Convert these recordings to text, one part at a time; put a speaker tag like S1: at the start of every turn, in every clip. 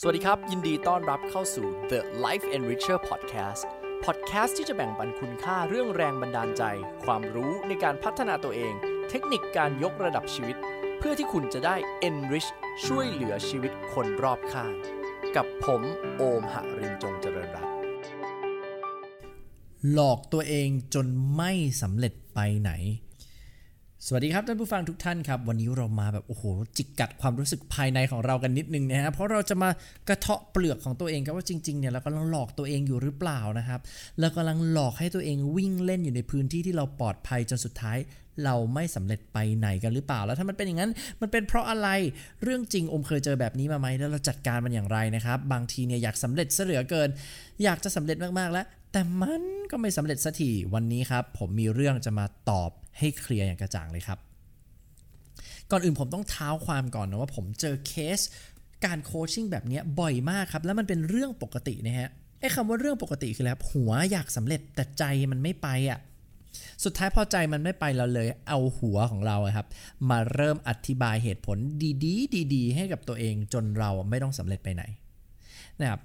S1: สวัสดีครับ ยินดีต้อนรับเข้าสู่ The Life Enricher Podcast Podcast ที่จะแบ่งปันคุณค่าเรื่องแรงบันดาลใจ ความรู้ในการพัฒนาตัวเอง เทคนิคการยกระดับชีวิต เพื่อที่คุณจะได้ enrich ช่วยเหลือชีวิตคนรอบข้าง กับผมโอมหรินจงเจริญรัตน์
S2: หลอกตัวเองจนไม่สำเร็จไปไหน สวัสดีครับท่านผู้ฟังทุกท่านครับ วันนี้เรามาแบบ โอ้โห จิกกัดความรู้สึกภายในของเรากันนิดนึงนะฮะเพราะเราจะมากระเทาะเปลือกของตัวเองครับว่าจริงๆเนี่ยเรากำลังหลอกตัวเองอยู่หรือเปล่านะครับเรากำลังหลอกให้ตัวเองวิ่งเล่นอยู่ในพื้นที่ที่เราปลอดภัยจนสุดท้าย เราไม่สำเร็จไปไหนกันหรือเปล่า แล้วถ้ามันเป็นอย่างนั้น มันเป็นเพราะอะไรเรื่องจริงอมเคยเจอแบบนี้มาไหมแล้วเราจัดการมันอย่างไรนะครับ บางทีเนี่ยอยากสำเร็จเสเหลือเกิน อยากจะสำเร็จมากๆแล้ว แต่มันก็ไม่สำเร็จสักทีวันนี้ครับ ผมมีเรื่องจะมาตอบให้เคลียร์อย่างกระจ่างเลยครับ ก่อนอื่นผมต้องเท้าความก่อนนะว่าผมเจอเคสการโคชชิ่งแบบนี้บ่อยมากครับ แล้วมันเป็นเรื่องปกตินะฮะไอ้คำว่าเรื่องปกติคืออะไรครับหัวอยากสำเร็จแต่ใจมันไม่ไปอะ สุดท้ายพอใจมันไม่ไปเราเลยเอาหัวของเราครับ มาเริ่มอธิบายเหตุผลดีๆ ดี ๆ ให้กับตัวเองจนเราไม่ต้องสำเร็จไปไหนนะครับ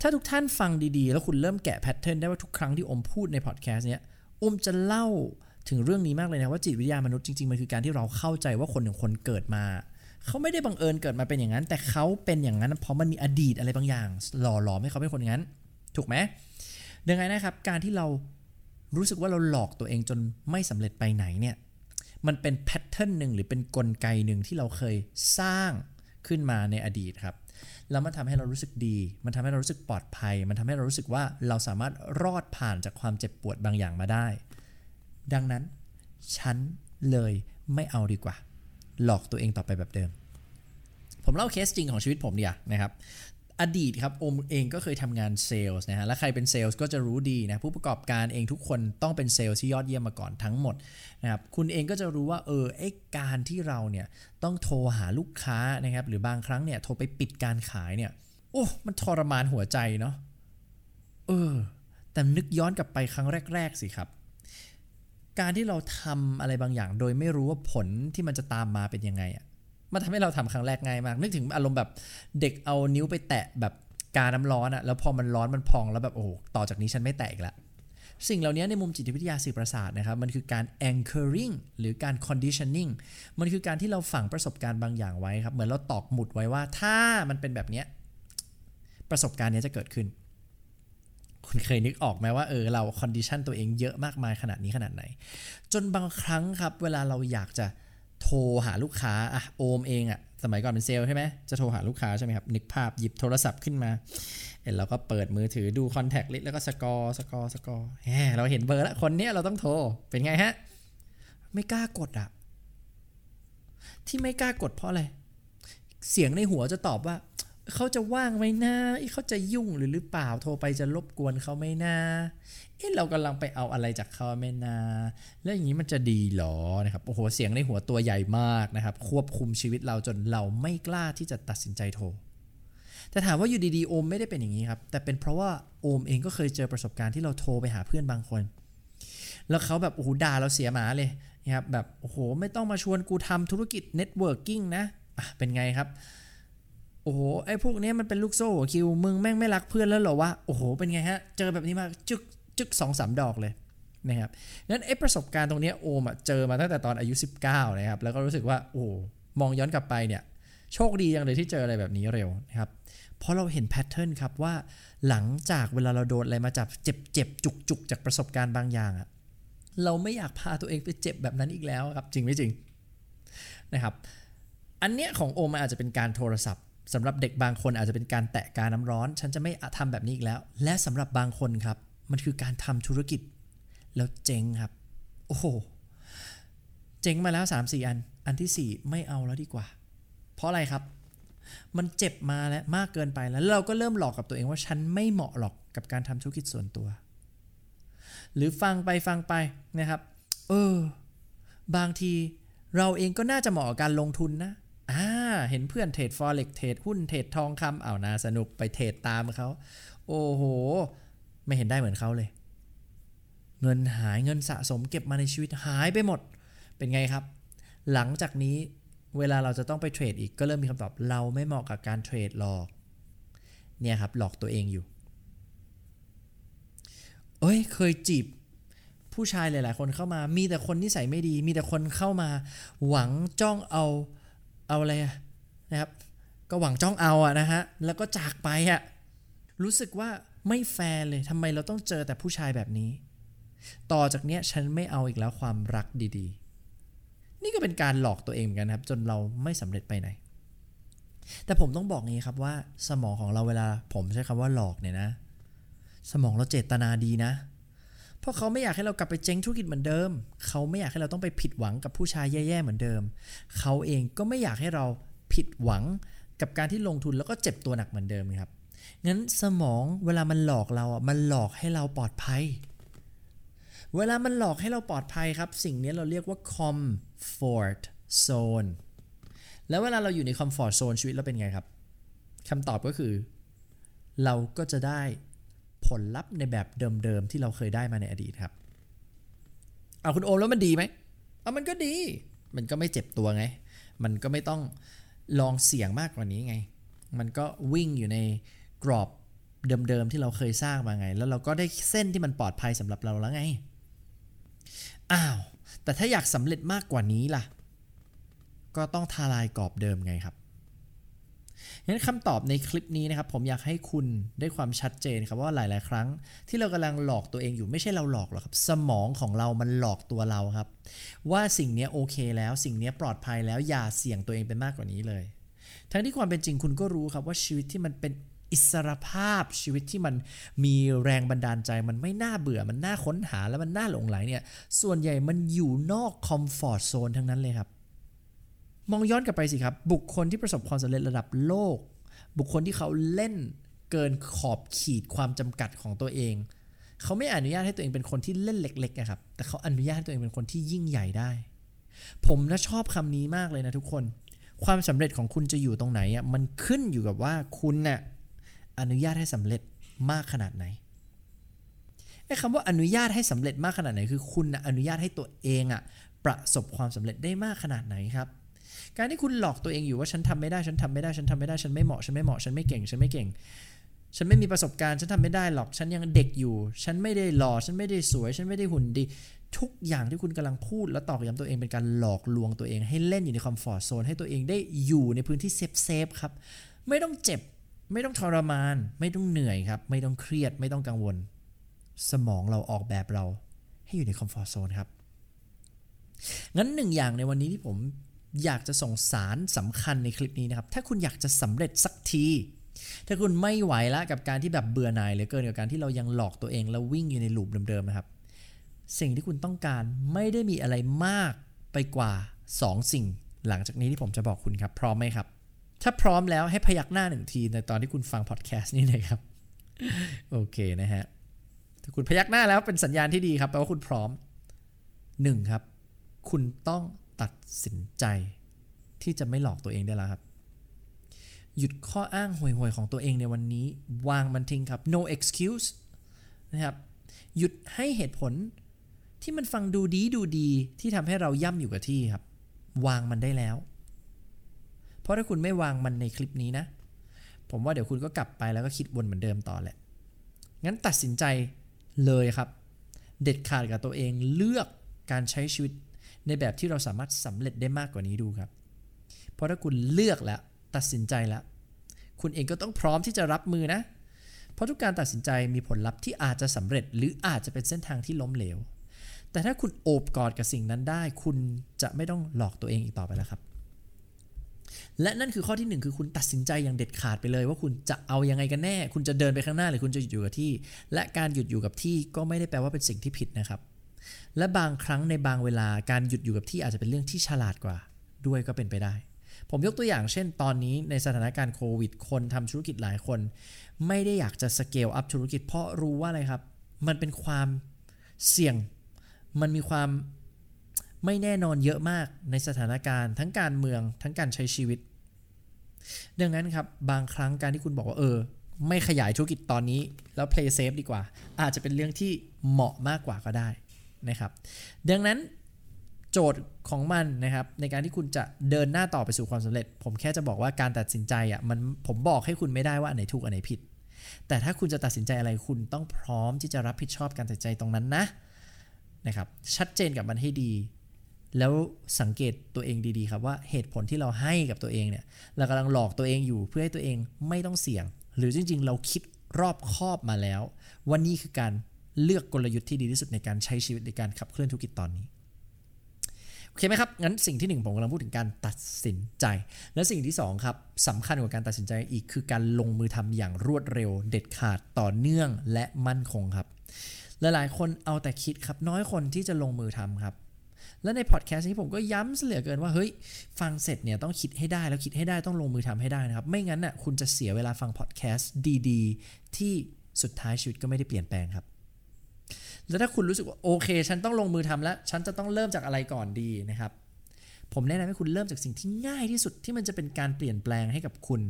S2: ถ้าทุกท่านฟังดีๆ แล้วคุณเริ่มแกะแพทเทิร์นได้ว่าทุกครั้งที่อมพูดในพอดแคสต์เนี้ยอมจะเล่าถึงเรื่องนี้มากเลยนะว่าจิตวิทยามนุษย์จริงๆ มันคือการที่เราเข้าใจว่าคนหนึ่งคนเกิดมา เขาไม่ได้บังเอิญเกิดมาเป็นอย่างนั้น แต่เขาเป็นอย่างนั้นเพราะมันมีอดีตอะไรบางอย่าง หล่อหลอมให้เขาเป็นคนอย่างนั้น ถูกไหมดังนั้นนะครับ การที่เรา รู้สึกว่าเราหลอกตัวเองจนไม่สำเร็จไปไหนเนี่ยมันเป็นแพทเทิร์นหนึ่งหรือเป็นนกลไกหนึ่งที่เราเคยสร้างขึ้นมาในอดีตครับแล้วมันทำให้เรารู้สึกดี มันทำให้เรารู้สึกปลอดภัย มันทำให้เรารู้สึกว่าเราสามารถรอดผ่านจากความเจ็บปวดบางอย่างมาได้ ดังนั้นฉันเลยไม่เอาดีกว่า หลอกตัวเองต่อไปแบบเดิม ผมเล่าเคสจริงของชีวิตผมดีกว่านะครับ อดีตครับอมเองก็เคยทำงานเซลล์นะฮะและใครเป็นเซลล์ก็จะรู้ดีนะผู้ประกอบการเองทุกคนต้องเป็นเซลล์ที่ยอดเยี่ยมมาก่อนทั้งหมดนะครับคุณเองก็จะรู้ว่าเออไอการที่เราเนี่ยต้องโทรหาลูกค้านะครับหรือบางครั้งเนี่ยโทรไปปิดการขายเนี่ยโอ้มันทรมานหัวใจเนาะเออแต่นึกย้อนกลับไปครั้งแรก ๆ สิครับ การที่เราทำอะไรบางอย่างโดยไม่รู้ว่าผลที่มันจะตามมาเป็นยังไงอะ มันทำให้เราทำครั้งแรกง่ายมาก นึกถึงอารมณ์แบบเด็กเอานิ้วไปแตะแบบกาน้ำร้อนอะแล้วพอมันร้อนมันพองแล้วแบบโอ้ต่อจากนี้ฉันไม่แตะอีกละสิ่งเหล่านี้ในมุมจิตวิทยาสื่อประสาทนะครับ มันคือการ anchoring หรือการ conditioning มันคือการที่เราฝังประสบการณ์บางอย่างไว้ครับ เหมือนเราตอกหมุดไว้ว่าถ้ามันเป็นแบบนี้ประสบการณ์นี้จะเกิดขึ้น คุณเคยนึกออกไหมว่าเออเรา condition ตัวเองเยอะมากมายขนาดนี้ขนาดไหน จนบางครั้งครับ เวลาเราอยากจะ โทรหาลูกค้าอะโอมเองอะสมัยก่อนเป็นเซลล์ใช่ไหมจะโทรหาลูกค้าใช่ไหมครับนึกภาพหยิบโทรศัพท์ขึ้นมาเห็นเราก็เปิดมือถือดู contact list แล้วก็ scroll scroll scroll แหมเราเห็นเบอร์แล้วคนเนี้ยเราต้องโทรเป็นไงฮะ ไม่กล้ากดอะที่ไม่กล้ากดเพราะอะไรเสียงในหัวจะตอบว่า เขาจะว่างไหมนะเขาจะยุ่งหรือหรือเปล่าโทรไปจะรบกวนเขาไหมนะเอ๊ะเรากำลังไปเอาอะไรจากเขาไหมนะแล้วอย่างนี้มันจะดีหรอนะครับโอ้โหเสียงในหัวตัวใหญ่มากนะครับ ควบคุมชีวิตเราจนเราไม่กล้าที่จะตัดสินใจโทรแต่ถามว่าอยู่ดีๆโอมไม่ได้เป็นอย่างนี้ครับ แต่เป็นเพราะว่าโอมเองก็เคยเจอประสบการณ์ที่เราโทรไปหาเพื่อนบางคน แล้วเขาแบบโอ้โหด่าเราเสียหมาเลยนะครับแบบโอ้โหไม่ต้องมาชวนกูทำธุรกิจ networking นะอะเป็นไงครับ โอ้โหไอ้พวกนี้มันเป็นลูกโซ่นี่หว่ามึงแม่งไม่รักเพื่อนแล้วเหรอวะโอ้โหเป็นไงฮะ เจอแบบนี้มาจึกจึกสองสามดอกเลยนะครับงั้นไอ้ประสบการณ์ตรงนี้โอมอะเจอมาตั้งแต่ตอนอายุ 19นะครับแล้วก็รู้สึกว่าโอ้มองย้อนกลับไปเนี่ยโชคดีอย่างเลยที่เจออะไรแบบนี้เร็วนะครับเพราะเราเห็น pattern ครับว่าหลังจากเวลาเราโดนอะไรมาจับเจ็บเจ็บจุกจุกจากประสบการณ์บางอย่างอะเราไม่อยากพาตัวเองไปเจ็บแบบนั้นอีกแล้วครับจริงไม่จริงนะครับ อันเนี้ยของโอมมันอาจจะเป็นการโทรศัพท์ สำหรับเด็กบางคนอาจจะเป็นการแตะการน้ำร้อน ฉันจะไม่ทำแบบนี้อีกแล้ว และสำหรับบางคนครับ มันคือการทำธุรกิจ แล้วเจ๊งครับ โอ้โห เจ๊งมาแล้ว 3 4 อัน อันที่ 4 ไม่เอาแล้วดีกว่า เพราะอะไรครับ มันเจ็บมาแล้วมากเกินไปแล้ว เราก็เริ่มหลอกกับตัวเองว่าฉันไม่เหมาะหรอกกับการทำธุรกิจส่วนตัว หรือฟังไปฟังไปนะครับ เออ บางทีเราเองก็น่าจะเหมาะกับการลงทุนนะ อ่าเห็นเพื่อนเทรดฟอเร็กเทรดหุ้นเทรดทองคำเอานาสนุกไปเทรดตามเขา โอ้โห ไม่เห็นได้เหมือนเขาเลย เงินหายเงินสะสมเก็บมาในชีวิตหายไปหมด เป็นไงครับ หลังจากนี้เวลาเราจะต้องไปเทรดอีกก็เริ่มมีคำตอบเราไม่เหมาะกับการเทรดหรอก เนี่ยครับหลอกตัวเองอยู่ เอ้ยเคยจีบผู้ชายหลาย ๆ คนเข้ามา มีแต่คนนิสัยไม่ดี มีแต่คนเข้ามา หวังจ้องเอา เอาอะไรนะครับ ก็หวังจ้องเอาอะนะฮะ แล้วก็จากไปอะรู้สึกว่าไม่แฟร์เลยทำไมเราต้องเจอแต่ผู้ชายแบบนี้ ต่อจากเนี้ยฉันไม่เอาอีกแล้วความรักดีๆ นี่ก็เป็นการหลอกตัวเองเหมือนกันครับ จนเราไม่สำเร็จไปไหน แต่ผมต้องบอกงี้ครับว่าสมองของเราเวลาผมใช้คำว่าหลอกเนี่ยนะ สมองเราเจตนาดีนะเพราะเขาไม่อยากให้เรากลับไปเจ๊งธุรกิจเหมือนเดิม เขาไม่อยากให้เราต้องไปผิดหวังกับผู้ชายแย่ๆเหมือนเดิม เขาเองก็ไม่อยากให้เราผิดหวังกับการที่ลงทุนแล้วก็เจ็บตัวหนักเหมือนเดิมครับ งั้นสมองเวลามันหลอกเราอะ มันหลอกให้เราปลอดภัย เวลามันหลอกให้เราปลอดภัยครับ สิ่งนี้เราเรียกว่า comfort zone แล้วเวลาเราอยู่ใน comfort zone ชีวิตเราเป็นไงครับคำตอบก็คือ เราก็จะได้ ลลัพธ์ในแบบเดิมๆที่เราเคยได้มาในอดีตครับเอาคุณโอมแล้วมันดีไหมเอามันก็ดี มันก็ไม่เจ็บตัวไง มันก็ไม่ต้องลองเสี่ยงมากกว่านี้ไง มันก็วิ่งอยู่ในกรอบเดิมๆที่เราเคยสร้างมาไง แล้วเราก็ได้เส้นที่มันปลอดภัยสำหรับเราแล้วไง อ้าว แต่ถ้าอยากสำเร็จมากกว่านี้ล่ะ ก็ต้องทลายกรอบเดิมไงครับ งั้นคำตอบในคลิปนี้นะครับ ผมอยากให้คุณได้ความชัดเจนครับว่าหลาย ๆ ครั้ง ที่เรากำลังหลอกตัวเองอยู่ไม่ใช่เราหลอกหรอกครับ สมองของเรามันหลอกตัวเราครับ ว่าสิ่งนี้โอเคแล้วสิ่งนี้ปลอดภัยแล้วอย่าเสี่ยงตัวเองไปมากกว่านี้เลย ทั้งที่ความเป็นจริงคุณก็รู้ครับว่าชีวิตที่มันเป็นอิสรภาพชีวิตที่มันมีแรงบันดาลใจมันไม่น่าเบื่อ มันน่าค้นหาแล้วมันน่าหลงไหลเนี่ยส่วนใหญ่มันอยู่นอกคอมฟอร์ทโซนทั้งนั้นเลยครับ มองย้อนกลับไปสิครับ บุคคลที่ประสบความสำเร็จระดับโลก บุคคลที่เขาเล่นเกินขอบขีดความจำกัดของตัวเอง เขาไม่อนุญาตให้ตัวเองเป็นคนที่เล่นเล็กๆนะครับ แต่เขาอนุญาตให้ตัวเองเป็นคนที่ยิ่งใหญ่ได้ ผมนะชอบคำนี้มากเลยนะทุกคน ความสำเร็จของคุณจะอยู่ตรงไหนอะมันขึ้นอยู่กับว่าคุณน่ะอนุญาตให้สำเร็จมากขนาดไหนไอ้คำว่าอนุญาตให้สำเร็จมากขนาดไหน คือคุณนะอนุญาตให้ตัวเองอะประสบความสำเร็จได้มากขนาดไหนครับ การที่คุณหลอกตัวเองอยู่ว่าฉันทำไม่ได้ฉันทำไม่ได้ฉันทำไม่ได้ฉันไม่เหมาะฉันไม่เหมาะฉันไม่เก่งฉันไม่เก่ง ฉันไม่มีประสบการณ์ฉันทำไม่ได้หรอกฉันยังเด็กอยู่ ฉันไม่ได้หล่อฉันไม่ได้สวย ฉันไม่ได้หุ่นดี ทุกอย่างที่คุณกำลังพูดและตอกย้ำตัวเองเป็นการหลอกลวงตัวเอง ให้เล่นอยู่ใน comfort zone ให้ตัวเองได้อยู่ในพื้นที่ safe safe ครับไม่ต้องเจ็บไม่ต้องทรมาน ไม่ต้องเหนื่อยครับ ไม่ต้องเครียดไม่ต้องกังวล สมองเราออกแบบเราให้อยู่ใน comfort zone ครับ งั้นหนึ่งอย่างในวันนี้ที่ผม อยากจะส่งสารสำคัญในคลิปนี้นะครับ ถ้าคุณอยากจะสำเร็จสักที ถ้าคุณไม่ไหวแล้วกับการที่แบบเบื่อหน่ายเหลือเกินกับการที่เรายังหลอกตัวเองแล้ววิ่งอยู่ในลูปเดิมๆนะครับ สิ่งที่คุณต้องการไม่ได้มีอะไรมากไปกว่า 2 สิ่ง หลังจากนี้ที่ผมจะบอกคุณครับ พร้อมไหมครับ ถ้าพร้อมแล้วให้พยักหน้าหนึ่งทีในตอนที่คุณฟังพอดแคสต์นี้เลยครับ โอเคนะฮะ ถ้าคุณพยักหน้าแล้วเป็นสัญญาณที่ดีครับแปลว่าคุณพร้อม 1 ครับ คุณต้อง ตัดสินใจที่จะไม่หลอกตัวเองได้แล้วครับ หยุดข้ออ้างห่วยๆของตัวเองในวันนี้ วางมันทิ้งครับ no excuse นะครับหยุดให้เหตุผลที่มันฟังดูดีดูดีที่ทำให้เราย่ำอยู่กับที่ครับ วางมันได้แล้ว เพราะถ้าคุณไม่วางมันในคลิปนี้นะ ผมว่าเดี๋ยวคุณก็กลับไปแล้วก็คิดวนเหมือนเดิมต่อแหละ งั้นตัดสินใจเลยครับ เด็ดขาดกับตัวเองเลือกการใช้ชีวิต ในแบบที่เราสามารถสำเร็จได้มากกว่านี้ดูครับ เพราะถ้าคุณเลือกแล้วตัดสินใจแล้ว คุณเองก็ต้องพร้อมที่จะรับมือนะ เพราะทุกการตัดสินใจมีผลลัพธ์ที่อาจจะสำเร็จ หรืออาจจะเป็นเส้นทางที่ล้มเหลว แต่ถ้าคุณโอบกอดกับสิ่งนั้นได้ คุณจะไม่ต้องหลอกตัวเองอีกต่อไปแล้วครับ และนั่นคือข้อที่หนึ่งคือคุณตัดสินใจอย่างเด็ดขาดไปเลย ว่าคุณจะเอายังไงกันแน่ คุณจะเดินไปข้างหน้าหรือคุณจะหยุดอยู่กับที่ และการหยุดอยู่กับที่ก็ไม่ได้แปลว่าเป็นสิ่งที่ผิดนะครับ และบางครั้งในบางเวลาการหยุดอยู่กับที่อาจจะเป็นเรื่องที่ฉลาดกว่า ด้วยก็เป็นไปได้ ผมยกตัวอย่างเช่น ตอนนี้ในสถานการณ์โควิด คนทำธุรกิจหลายคน ไม่ได้อยากจะสเกลอัพธุรกิจ เพราะรู้ว่าอะไรครับ มันเป็นความเสี่ยง มันมีความไม่แน่นอนเยอะมากในสถานการณ์ ทั้งการเมืองทั้งการใช้ชีวิต ดังนั้นครับบางครั้งการที่คุณบอกว่าเออ ไม่ขยายธุรกิจตอนนี้ แล้ว play safe ดีกว่า อาจจะเป็นเรื่องที่เหมาะมากกว่าก็ได้ นะครับ ดังนั้นโจทย์ของมันนะครับในการที่คุณจะเดินหน้าต่อไปสู่ความสำเร็จ ผมแค่จะบอกว่าการตัดสินใจอะมันผมบอกให้คุณไม่ได้ว่าอันไหนถูกอันไหนผิด แต่ถ้าคุณจะตัดสินใจอะไรคุณต้องพร้อมที่จะรับผิดชอบการตัดสินใจตรงนั้นนะนะครับชัดเจนกับมันให้ดี แล้วสังเกตตัวเองดีๆครับว่าเหตุผลที่เราให้กับตัวเองเนี่ยเรากำลังหลอกตัวเองอยู่เพื่อให้ตัวเองไม่ต้องเสี่ยง หรือจริง ๆ เราคิดรอบคอบมาแล้วว่านี่คือการ เลือกกลยุทธ์ที่ดีที่สุดในการใช้ชีวิตในการขับเคลื่อนธุรกิจตอนนี้โอเคไหมครับ งั้นสิ่งที่หนึ่งผมกำลังพูดถึงการตัดสินใจ และสิ่งที่สองครับสำคัญกว่าการตัดสินใจอีกคือการลงมือทำอย่างรวดเร็ว เด็ดขาดต่อเนื่องและมั่นคงครับ หลายๆ คนเอาแต่คิดครับ น้อยคนที่จะลงมือทำครับ และในพอดแคสต์นี้ผมก็ย้ำเสลือเกินว่าเฮ้ยฟังเสร็จเนี่ยต้องคิดให้ได้แล้วคิดให้ได้ต้องลงมือทำให้ได้นะครับ ไม่งั้นน่ะคุณจะเสียเวลาฟังพอดแคสต์ดีๆ ที่สุดท้ายชีวิตก็ไม่ได้เปลี่ยนแปลงครับ แล้วถ้าคุณรู้สึกว่าโอเค ฉันต้องลงมือทำแล้ว ฉันจะต้องเริ่มจากอะไรก่อนดีนะครับ ผมแนะนำให้คุณเริ่มจากสิ่งที่ง่ายที่สุดที่มันจะเป็นการเปลี่ยนแปลงให้กับคุณ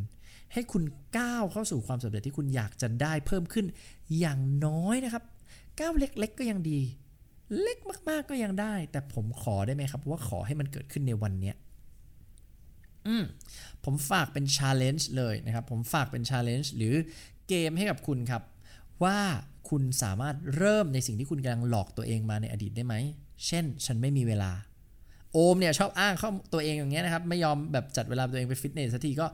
S2: ให้คุณก้าวเข้าสู่ความสำเร็จที่คุณอยากจะได้เพิ่มขึ้นอย่างน้อยนะครับก้าวเล็ก ๆ ก็ยังดี เล็กมาก ๆก็ยังได้ แต่ผมขอได้ไหมครับ ว่าขอให้มันเกิดขึ้นในวันเนี้ยอืมผมฝากเป็น challenge เลยนะครับ ผมฝากเป็น challenge หรือเกมให้กับคุณครับ ว่าคุณสามารถเริ่มในสิ่งที่คุณกำลังหลอกตัวเองมาในอดีตได้ไหม เช่น ฉันไม่มีเวลา โอมเนี่ยชอบอ้างเข้าตัวเองอย่างเงี้ยนะครับ ไม่ยอมแบบจัดเวลาตัวเองไปฟิตเนสสักทีก็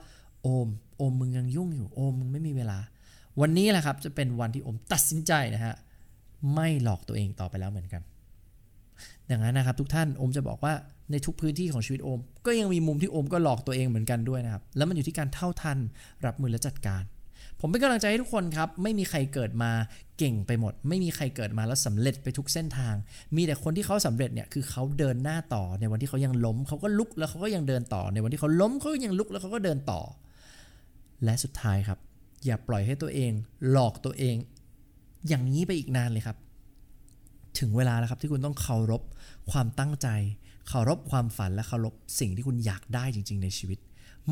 S2: โอม โอมมึงยังยุ่งอยู่ โอมมึงไม่มีเวลา วันนี้แหละครับจะเป็นวันที่โอมตัดสินใจนะฮะ ไม่หลอกตัวเองต่อไปแล้วเหมือนกัน ดังนั้นนะครับทุกท่านโอมจะบอกว่าในทุกพื้นที่ของชีวิตโอม ก็ยังมีมุมที่โอมก็หลอกตัวเองเหมือนกันด้วยนะครับ แล้วมันอยู่ที่การเท่าทันรับมือและจัดการ ผมเป็นกำลังใจให้ทุกคนครับ ไม่มีใครเกิดมาเก่งไปหมด ไม่มีใครเกิดมาแล้วสำเร็จไปทุกเส้นทาง มีแต่คนที่เขาสำเร็จเนี่ยคือเขาเดินหน้าต่อในวันที่เขายังล้มเขาก็ลุกแล้วเขาก็ยังเดินต่อ ในวันที่เขาล้มเขาก็ยังลุกแล้วเขาก็เดินต่อ และสุดท้ายครับ อย่าปล่อยให้ตัวเอง หลอกตัวเอง อย่างนี้ไปอีกนานเลยครับ ถึงเวลาแล้วครับที่คุณต้องเคารพความตั้งใจ เคารพความฝันและเคารพสิ่งที่คุณอยากได้จริง ๆ ในชีวิต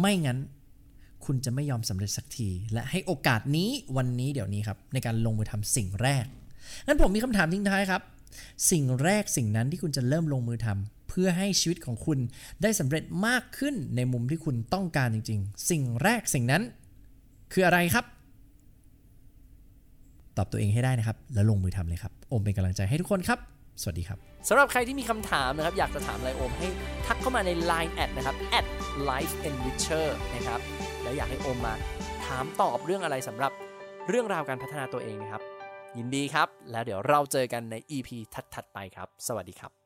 S2: ไม่งั้น คุณจะไม่ยอมสำเร็จสักที และให้โอกาสนี้วันนี้เดี๋ยวนี้ครับในการลงมือทำสิ่งแรกงั้นผมมีคำถามทิ้งท้ายครับ สิ่งแรกสิ่งนั้นที่คุณจะเริ่มลงมือทำเพื่อให้ชีวิตของคุณได้สำเร็จมากขึ้นในมุมที่คุณต้องการจริง ๆ สิ่งแรกสิ่งนั้น คืออะไรครับ ตอบตัวเองให้ได้นะครับ แล้วลงมือทำเลยครับโอมเป็นกำลังใจให้ทุกคนครับ สวัสดีครับ
S1: สำหรับใครที่มีคำถามนะครับ อยากจะถามอะไรโอมให้ทักเข้ามาใน Line แอดนะครับ at life enricher นะครับ แล้วอยากให้โอมมาถามตอบเรื่องอะไรสำหรับเรื่องราวการพัฒนาตัวเองนะครับ ยินดีครับ แล้วเดี๋ยวเราเจอกันใน EP ถัดๆไปครับ สวัสดีครับ